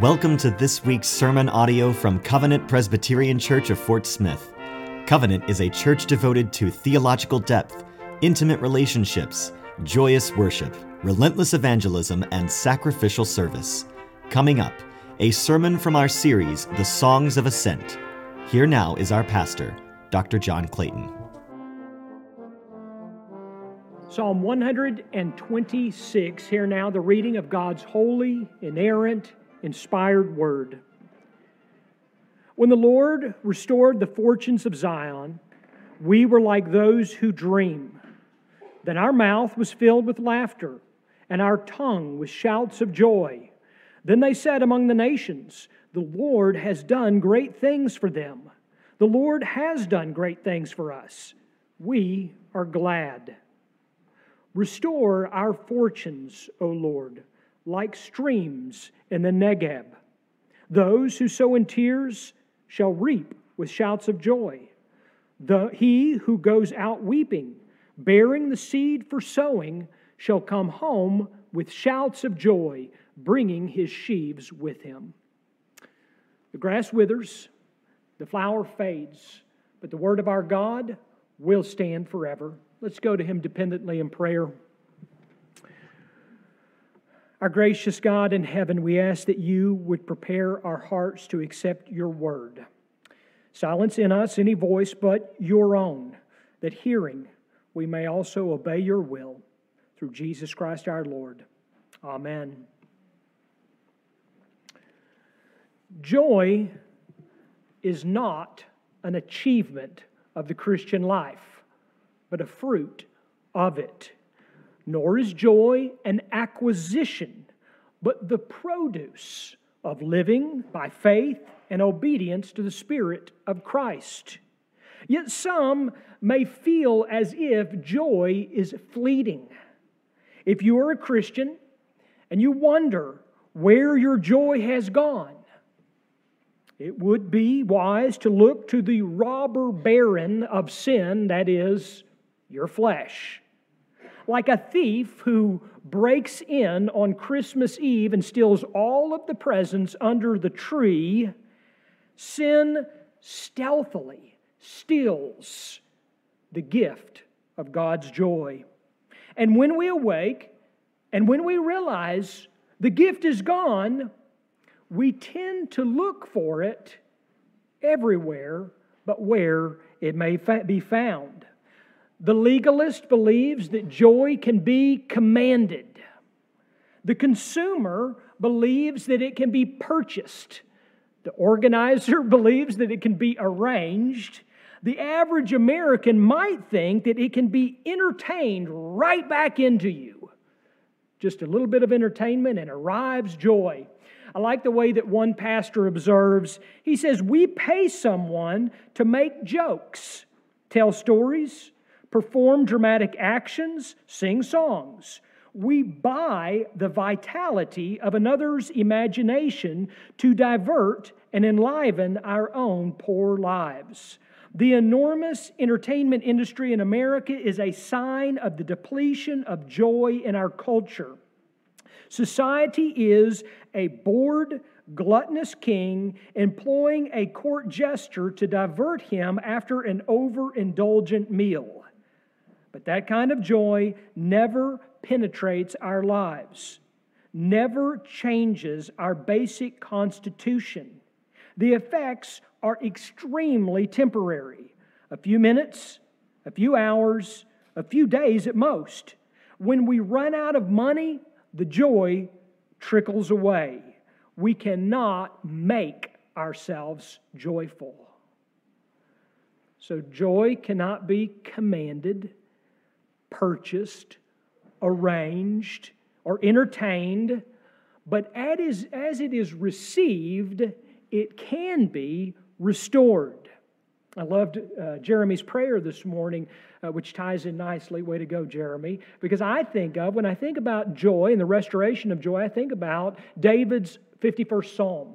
Welcome to this week's sermon audio from Covenant Presbyterian Church of Fort Smith. Covenant is a church devoted to theological depth, intimate relationships, joyous worship, relentless evangelism, and sacrificial service. Coming up, a sermon from our series, The Songs of Ascent. Here now is our pastor, Dr. John Clayton. Psalm 126, here now the reading of God's holy, inerrant, inspired word. When the Lord restored the fortunes of Zion, we were like those who dream. Then our mouth was filled with laughter, and our tongue with shouts of joy. Then they said among the nations, The Lord has done great things for them. The Lord has done great things for us. We are glad. Restore our fortunes, O Lord like streams in the Negeb. Those who sow in tears shall reap with shouts of joy. The, he who goes out weeping, bearing the seed for sowing, shall come home with shouts of joy, bringing his sheaves with him. The grass withers, the flower fades, but the word of our God will stand forever. Let's go to him dependently in prayer. Our gracious God in heaven, we ask that you would prepare our hearts to accept your word. Silence in us any voice but your own, that hearing we may also obey your will through Jesus Christ our Lord. Amen. Joy is not an achievement of the Christian life, but a fruit of it nor is joy an acquisition, but the produce of living by faith and obedience to the Spirit of Christ. Yet some may feel as if joy is fleeting. If you are a Christian and you wonder where your joy has gone, it would be wise to look to the robber baron of sin, that is, your flesh like a thief who breaks in on Christmas Eve and steals all of the presents under the tree, sin stealthily steals the gift of God's joy. And when we awake and when we realize the gift is gone, we tend to look for it everywhere but where it may be found. The legalist believes that joy can be commanded. The consumer believes that it can be purchased. The organizer believes that it can be arranged. The average American might think that it can be entertained right back into you. Just a little bit of entertainment and arrives joy. I like the way that one pastor observes. He says, We pay someone to make jokes, tell stories, perform dramatic actions, sing songs. We buy the vitality of another's imagination to divert and enliven our own poor lives. The enormous entertainment industry in America is a sign of the depletion of joy in our culture. Society is a bored, gluttonous king employing a court jester to divert him after an overindulgent meal. But that kind of joy never penetrates our lives, never changes our basic constitution. The effects are extremely temporary a few minutes, a few hours, a few days at most. When we run out of money, the joy trickles away. We cannot make ourselves joyful. So, joy cannot be commanded purchased, arranged, or entertained, but as it is received, it can be restored. I loved uh, Jeremy's prayer this morning, uh, which ties in nicely. Way to go, Jeremy. Because I think of, when I think about joy and the restoration of joy, I think about David's 51st Psalm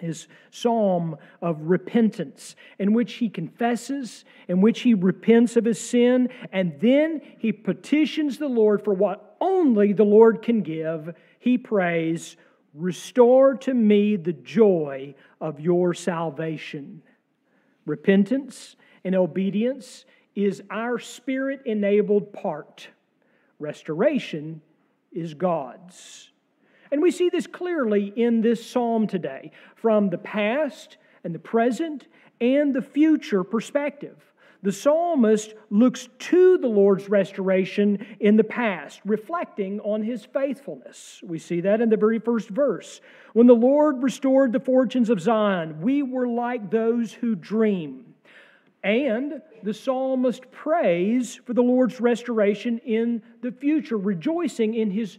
his psalm of repentance, in which he confesses, in which he repents of his sin, and then he petitions the Lord for what only the Lord can give. He prays, Restore to me the joy of your salvation. Repentance and obedience is our spirit enabled part, restoration is God's. And we see this clearly in this psalm today from the past and the present and the future perspective. The psalmist looks to the Lord's restoration in the past, reflecting on his faithfulness. We see that in the very first verse. When the Lord restored the fortunes of Zion, we were like those who dream. And the psalmist prays for the Lord's restoration in the future, rejoicing in his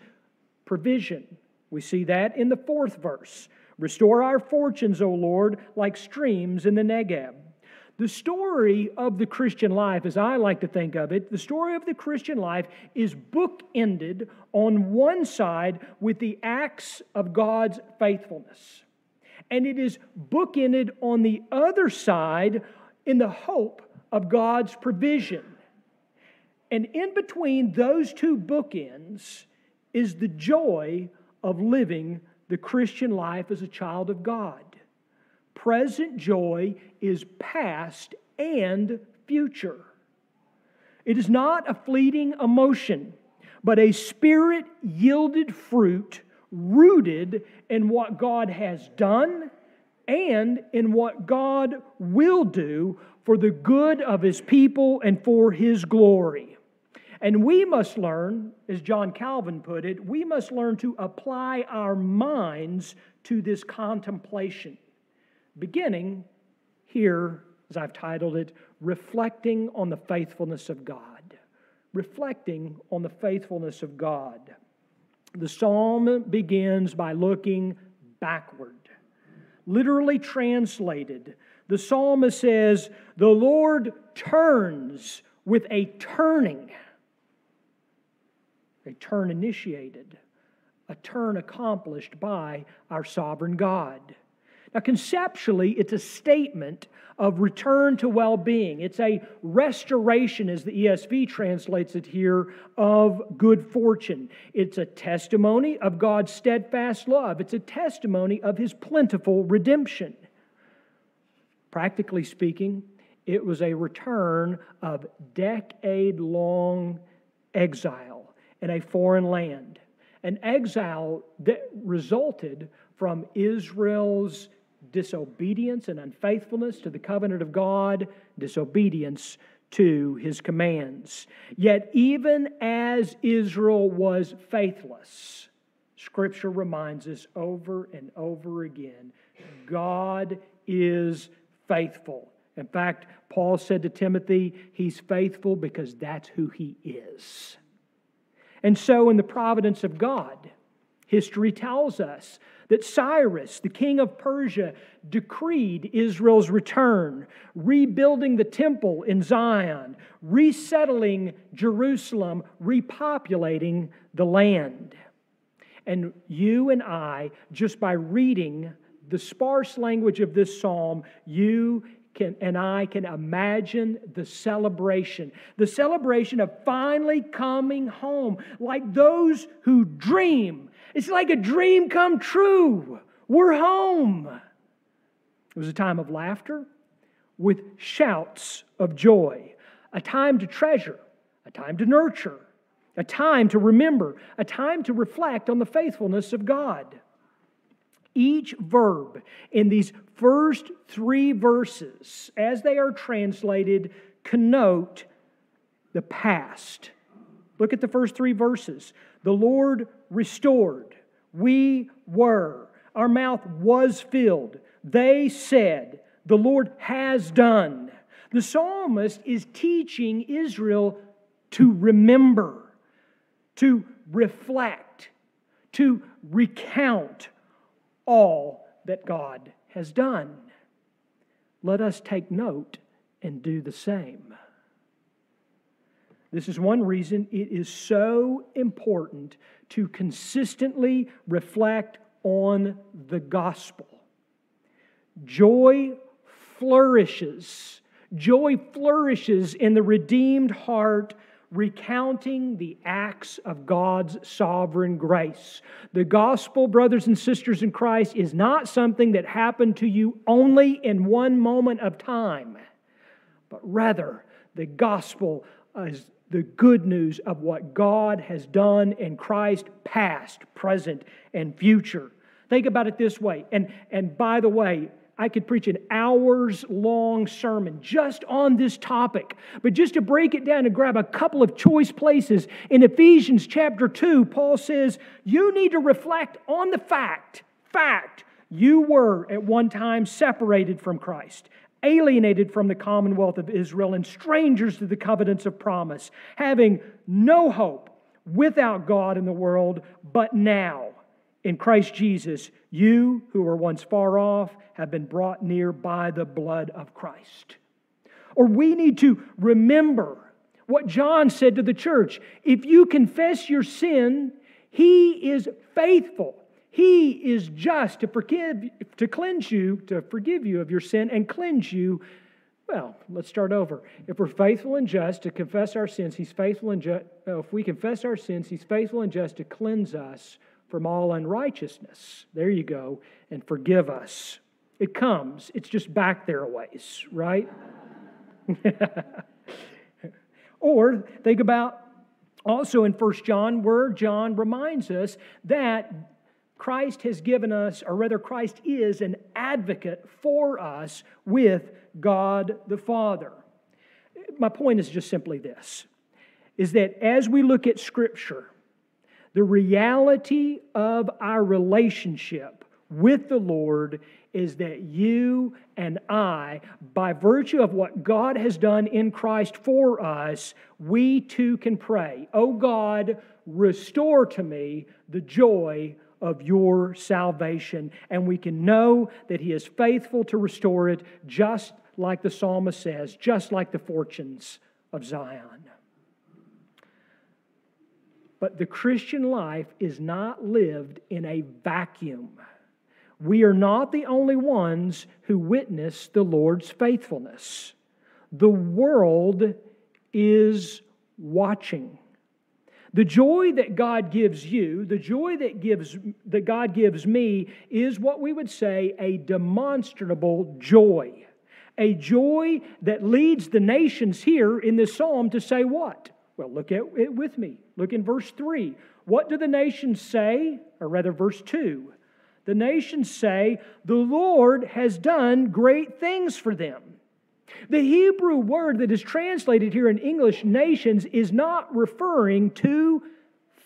provision. We see that in the fourth verse. Restore our fortunes, O Lord, like streams in the Negeb. The story of the Christian life, as I like to think of it, the story of the Christian life is bookended on one side with the acts of God's faithfulness. And it is bookended on the other side in the hope of God's provision. And in between those two bookends is the joy of living the Christian life as a child of God present joy is past and future. It is not a fleeting emotion, but a spirit yielded fruit rooted in what God has done and in what God will do for the good of His people and for His glory. And we must learn, as John Calvin put it, we must learn to apply our minds to this contemplation beginning here, as I've titled it, Reflecting on the Faithfulness of God. Reflecting on the faithfulness of God. The psalm begins by looking backward. Literally translated, the psalmist says, The Lord turns with a turning, a turn initiated, a turn accomplished by our sovereign God. Now, conceptually, it's a statement of return to well being. It's a restoration, as the ESV translates it here, of good fortune. It's a testimony of God's steadfast love, it's a testimony of his plentiful redemption. Practically speaking, it was a return of decade long exile in a foreign land. An exile that resulted from Israel's disobedience and unfaithfulness to the covenant of God, disobedience to his commands. Yet, even as Israel was faithless, Scripture reminds us over and over again God is faithful. In fact, Paul said to Timothy, He's faithful because that's who He is. And so, in the providence of God, history tells us that Cyrus, the king of Persia, decreed Israel's return, rebuilding the temple in Zion, resettling Jerusalem, repopulating the land. And you and I, just by reading the sparse language of this psalm, you can, and I can imagine the celebration, the celebration of finally coming home, like those who dream it's like a dream come true. We're home. It was a time of laughter with shouts of joy, a time to treasure, a time to nurture, a time to remember, a time to reflect on the faithfulness of God. Each verb in these first three verses, as they are translated, connote the past. Look at the first three verses. The Lord restored. We were. Our mouth was filled. They said, The Lord has done. The psalmist is teaching Israel to remember, to reflect, to recount all that God has done. Let us take note and do the same. This is one reason it is so important to consistently reflect on the gospel. Joy flourishes. Joy flourishes in the redeemed heart recounting the acts of God's sovereign grace. The gospel, brothers and sisters in Christ, is not something that happened to you only in one moment of time, but rather the gospel is the good news of what God has done in Christ, past, present, and future. Think about it this way. And, and by the way, I could preach an hours long sermon just on this topic. But just to break it down and grab a couple of choice places, in Ephesians chapter 2, Paul says, You need to reflect on the fact, fact, you were at one time separated from Christ, alienated from the commonwealth of Israel, and strangers to the covenants of promise, having no hope without God in the world, but now in Christ Jesus, you who were once far off have been brought near by the blood of Christ. Or we need to remember what John said to the church if you confess your sin, he is faithful. He is just to forgive, to cleanse you, to forgive you of your sin and cleanse you. Well, let's start over. If we're faithful and just to confess our sins, He's faithful and just. Uh, if we confess our sins, He's faithful and just to cleanse us from all unrighteousness. There you go, and forgive us. It comes, it's just back there a ways, right? or think about also in First John, where John reminds us that Christ has given us, or rather, Christ is an advocate for us with God the Father. My point is just simply this is that as we look at Scripture, the reality of our relationship with the Lord is that you and I, by virtue of what God has done in Christ for us, we too can pray, Oh God, restore to me the joy of your salvation. And we can know that He is faithful to restore it, just like the psalmist says, just like the fortunes of Zion. But the Christian life is not lived in a vacuum. We are not the only ones who witness the Lord's faithfulness. The world is watching. The joy that God gives you, the joy that, gives, that God gives me, is what we would say a demonstrable joy. A joy that leads the nations here in this psalm to say what? Well, look at it with me. Look in verse 3. What do the nations say? Or rather, verse 2. The nations say, The Lord has done great things for them. The Hebrew word that is translated here in English, nations, is not referring to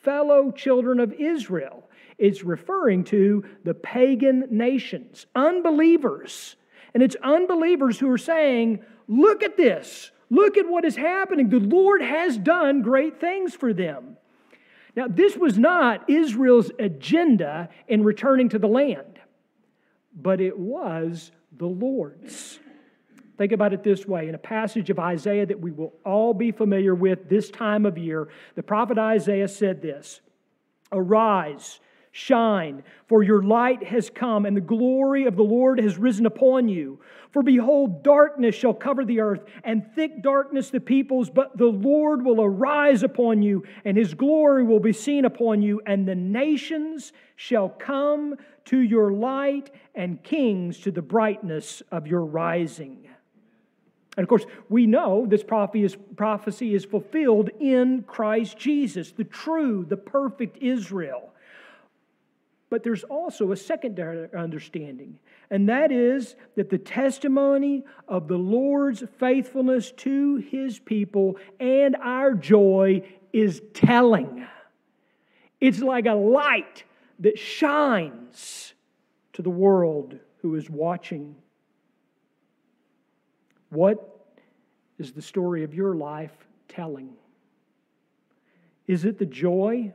fellow children of Israel. It's referring to the pagan nations, unbelievers. And it's unbelievers who are saying, Look at this. Look at what is happening. The Lord has done great things for them. Now, this was not Israel's agenda in returning to the land, but it was the Lord's. Think about it this way in a passage of Isaiah that we will all be familiar with this time of year, the prophet Isaiah said this Arise Shine, for your light has come, and the glory of the Lord has risen upon you. For behold, darkness shall cover the earth, and thick darkness the peoples, but the Lord will arise upon you, and his glory will be seen upon you, and the nations shall come to your light, and kings to the brightness of your rising. And of course, we know this prophecy is fulfilled in Christ Jesus, the true, the perfect Israel. But there's also a secondary understanding, and that is that the testimony of the Lord's faithfulness to his people and our joy is telling. It's like a light that shines to the world who is watching. What is the story of your life telling? Is it the joy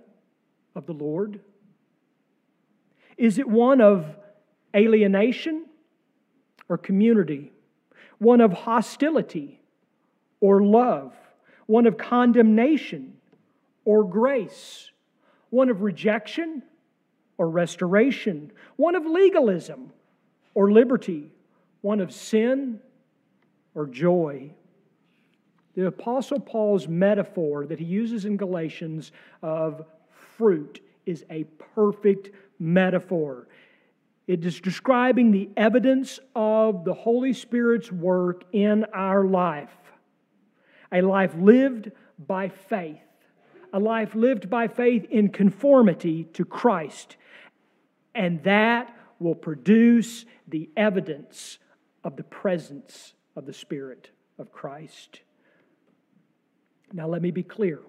of the Lord? Is it one of alienation or community? One of hostility or love? One of condemnation or grace? One of rejection or restoration? One of legalism or liberty? One of sin or joy? The Apostle Paul's metaphor that he uses in Galatians of fruit is a perfect metaphor. It is describing the evidence of the Holy Spirit's work in our life. A life lived by faith, a life lived by faith in conformity to Christ. And that will produce the evidence of the presence of the Spirit of Christ. Now, let me be clear.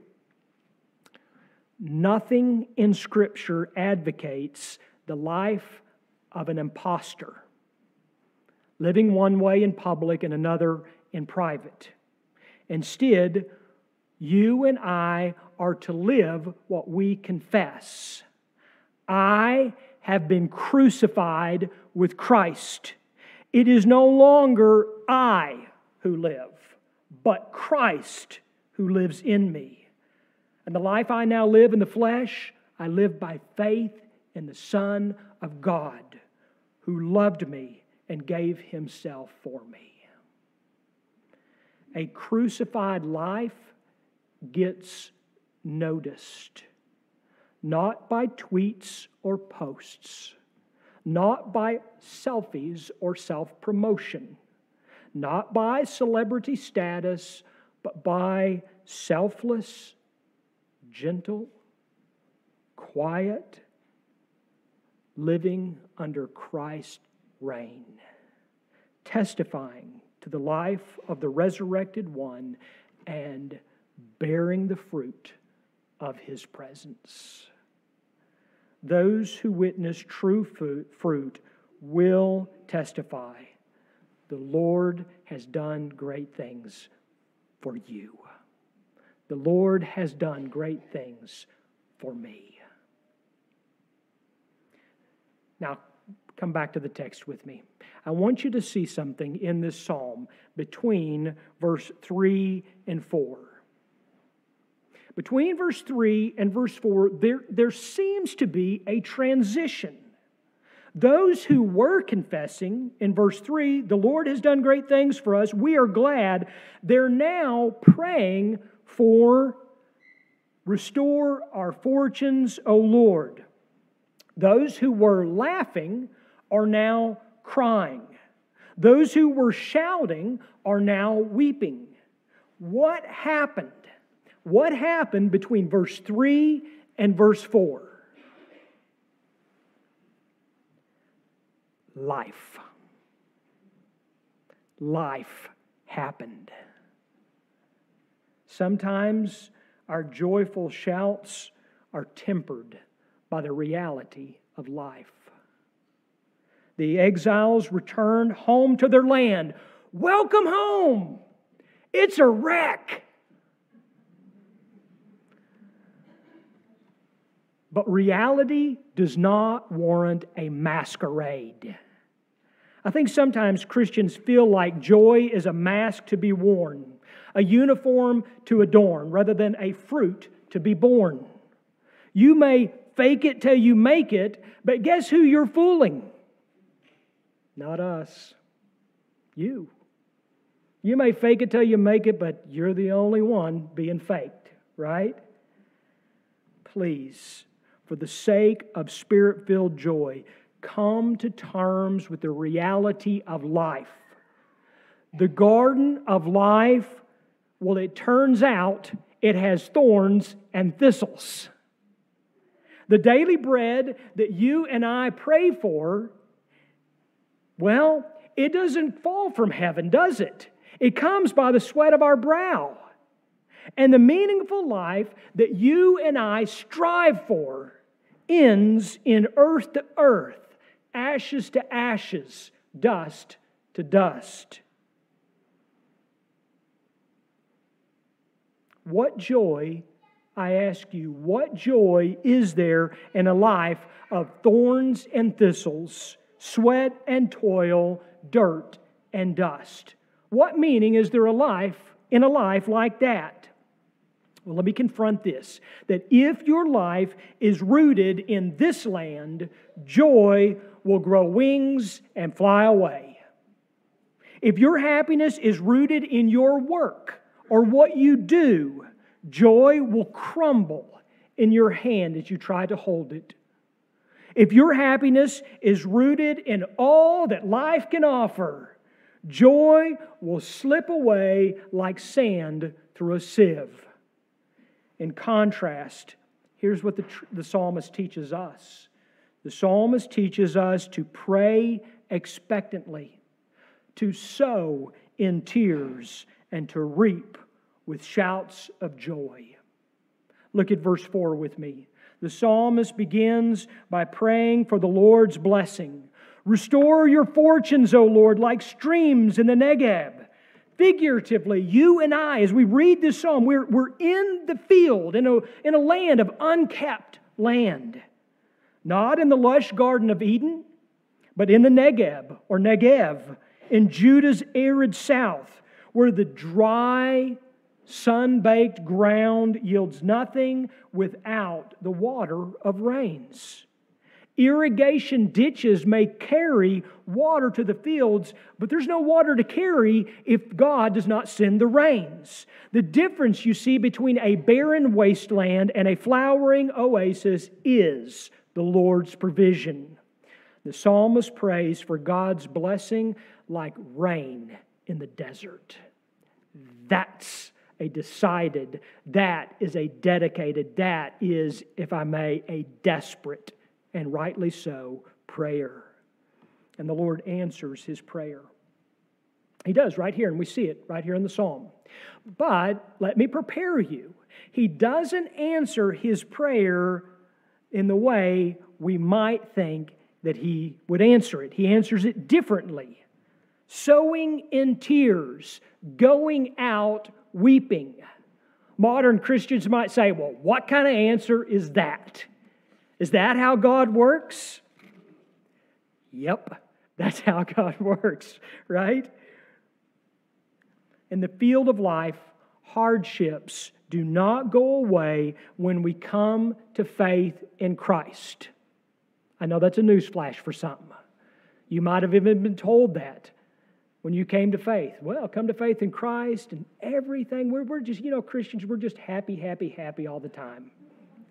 Nothing in Scripture advocates the life of an impostor, living one way in public and another in private. Instead, you and I are to live what we confess. I have been crucified with Christ. It is no longer I who live, but Christ who lives in me. And the life I now live in the flesh, I live by faith in the Son of God who loved me and gave himself for me. A crucified life gets noticed, not by tweets or posts, not by selfies or self promotion, not by celebrity status, but by selfless, gentle, quiet living under Christ's reign, testifying to the life of the resurrected one and bearing the fruit of his presence. Those who witness true fruit will testify the Lord has done great things for you. The Lord has done great things for me. Now, come back to the text with me. I want you to see something in this psalm between verse 3 and 4. Between verse 3 and verse 4, there, there seems to be a transition. Those who were confessing in verse 3, the Lord has done great things for us, we are glad, they're now praying for restore our fortunes, O Lord. Those who were laughing are now crying. Those who were shouting are now weeping. What happened? What happened between verse 3 and verse 4? Life. Life happened. Sometimes our joyful shouts are tempered by the reality of life. The exiles return home to their land. Welcome home! It's a wreck. But reality does not warrant a masquerade. I think sometimes Christians feel like joy is a mask to be worn, a uniform to adorn, rather than a fruit to be born. You may fake it till you make it, but guess who you're fooling? Not us. You. You may fake it till you make it, but you're the only one being faked, right? Please, for the sake of spirit filled joy, come to terms with the reality of life. The garden of life, well, it turns out it has thorns and thistles. The daily bread that you and I pray for, well, it doesn't fall from heaven, does it? It comes by the sweat of our brow. And the meaningful life that you and I strive for ends in earth to earth, ashes to ashes, dust to dust. What joy I ask you, what joy is there in a life of thorns and thistles, sweat and toil, dirt and dust? What meaning is there a life in a life like that? Well, let me confront this that if your life is rooted in this land, joy will grow wings and fly away. If your happiness is rooted in your work, or what you do, joy will crumble in your hand as you try to hold it. If your happiness is rooted in all that life can offer, joy will slip away like sand through a sieve. In contrast, here's what the, the psalmist teaches us the psalmist teaches us to pray expectantly, to sow in tears, and to reap with shouts of joy. Look at verse 4 with me. The psalmist begins by praying for the Lord's blessing. Restore your fortunes, O Lord, like streams in the Negeb. Figuratively, you and I, as we read this psalm, we're, we're in the field, in a, in a land of unkept land. Not in the lush Garden of Eden, but in the Negeb or Negev, in Judah's arid south, where the dry, sun baked ground yields nothing without the water of rains. Irrigation ditches may carry water to the fields, but there's no water to carry if God does not send the rains. The difference you see between a barren wasteland and a flowering oasis is the Lord's provision. The psalmist prays for God's blessing like rain in the desert. That's a decided, that is a dedicated, that is, if I may, a desperate, and rightly so, prayer. And the Lord answers his prayer. He does right here, and we see it right here in the psalm. But let me prepare you. He doesn't answer his prayer in the way we might think that he would answer it. He answers it differently sowing in tears, going out weeping. Modern Christians might say, well, what kind of answer is that? Is that how God works? Yep, that's how God works, right? In the field of life, hardships do not go away when we come to faith in Christ. I know that's a newsflash for some. You might have even been told that when you came to faith. Well, come to faith in Christ and everything. We're, we're just, you know, Christians, we're just happy, happy, happy all the time.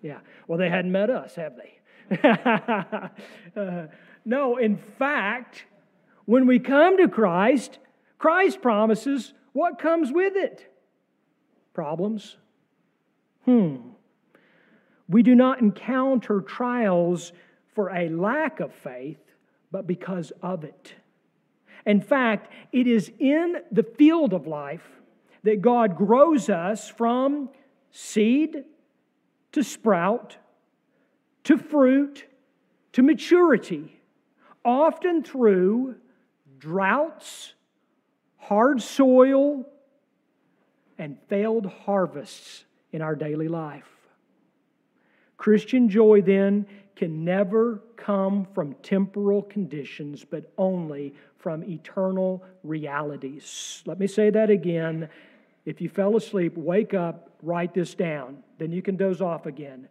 Yeah. Well, they hadn't met us, have they? uh, no, in fact, when we come to Christ, Christ promises what comes with it problems, Hmm. We do not encounter trials for a lack of faith, but because of it. In fact, it is in the field of life that God grows us from seed to sprout to fruit to maturity, often through droughts, hard soil, and failed harvests in our daily life. Christian joy, then, can never come from temporal conditions, but only from eternal realities. Let me say that again. If you fell asleep, wake up, write this down. Then you can doze off again.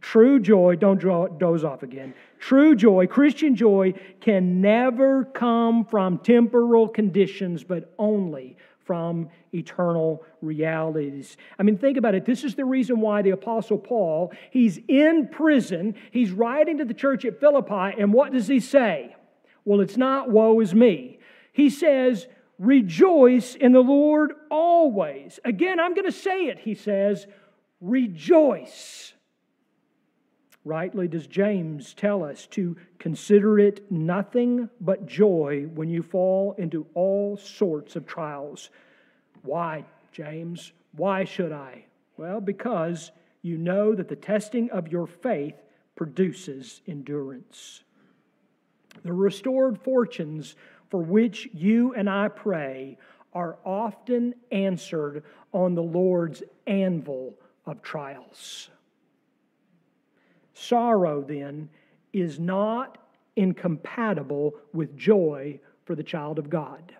True joy, don't doze off again. True joy, Christian joy, can never come from temporal conditions, but only from eternal realities. I mean, think about it. This is the reason why the Apostle Paul, he's in prison, he's writing to the church at Philippi, and what does he say? Well, it's not woe is me. He says, Rejoice in the Lord always. Again, I'm going to say it, he says, Rejoice. Rightly does James tell us to consider it nothing but joy when you fall into all sorts of trials. Why, James? Why should I? Well, because you know that the testing of your faith produces endurance. The restored fortunes for which you and I pray are often answered on the Lord's anvil of trials. Sorrow, then, is not incompatible with joy for the child of God.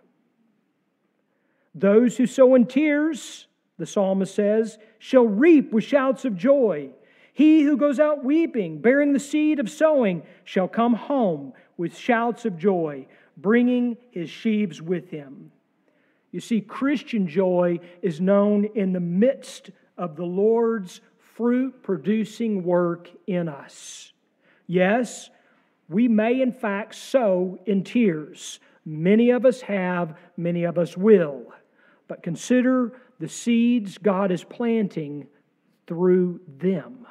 Those who sow in tears, the psalmist says, shall reap with shouts of joy. He who goes out weeping, bearing the seed of sowing, shall come home with shouts of joy, bringing his sheaves with him. You see, Christian joy is known in the midst of the Lord's fruit producing work in us. Yes, we may in fact sow in tears. Many of us have, many of us will. But consider the seeds God is planting through them.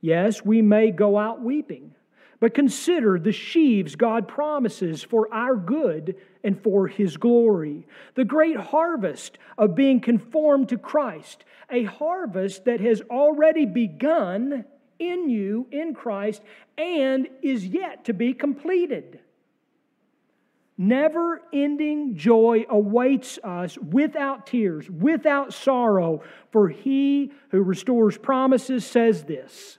Yes, we may go out weeping, but consider the sheaves God promises for our good and for His glory. The great harvest of being conformed to Christ, a harvest that has already begun in you, in Christ, and is yet to be completed. Never ending joy awaits us without tears, without sorrow, for he who restores promises says this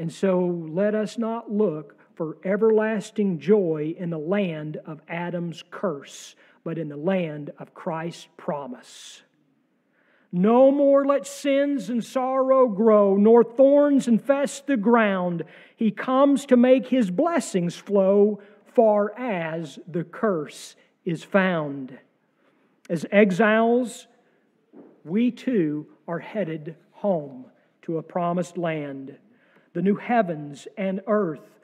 And so let us not look for everlasting joy in the land of Adam's curse, but in the land of Christ's promise. No more let sins and sorrow grow, nor thorns infest the ground. He comes to make his blessings flow far as the curse is found. As exiles, we too are headed home to a promised land, the new heavens and earth,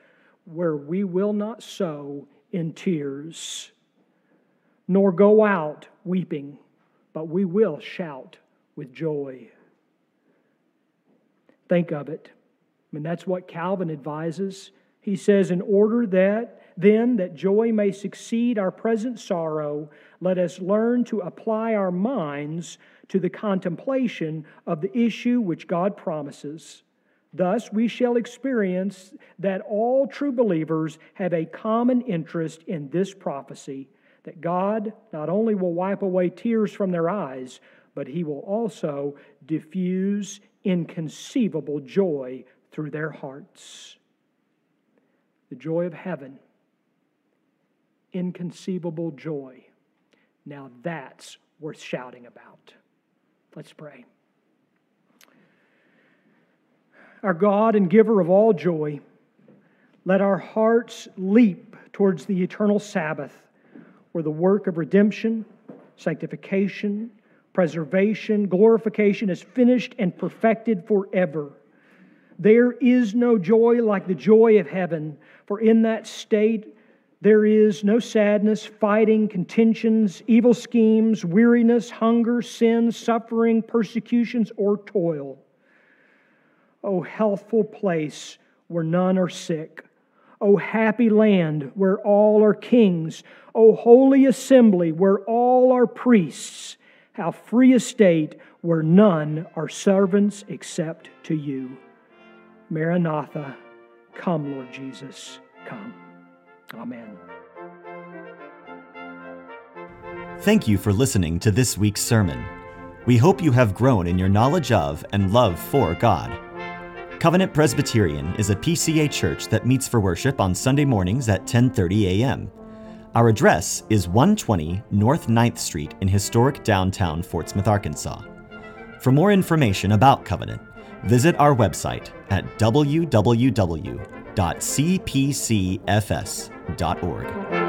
where we will not sow in tears, nor go out weeping, but we will shout with joy. Think of it. Mean, that's what Calvin advises. He says, in order that then, that joy may succeed our present sorrow, let us learn to apply our minds to the contemplation of the issue which God promises. Thus, we shall experience that all true believers have a common interest in this prophecy that God not only will wipe away tears from their eyes, but He will also diffuse inconceivable joy through their hearts. The joy of heaven inconceivable joy. Now that's worth shouting about. Let's pray. Our God and giver of all joy, let our hearts leap towards the eternal Sabbath, where the work of redemption, sanctification, preservation, glorification is finished and perfected forever. There is no joy like the joy of heaven, for in that state there is no sadness, fighting, contentions, evil schemes, weariness, hunger, sin, suffering, persecutions, or toil. O healthful place where none are sick. O happy land where all are kings. O holy assembly where all are priests. How free a state where none are servants except to you. Maranatha, come, Lord Jesus, come. Amen. Thank you for listening to this week's sermon. We hope you have grown in your knowledge of and love for God. Covenant Presbyterian is a PCA church that meets for worship on Sunday mornings at 10:30 a.m. Our address is 120 North 9th Street in historic downtown Fort Smith, Arkansas. For more information about Covenant, visit our website at www.cpcfs.org.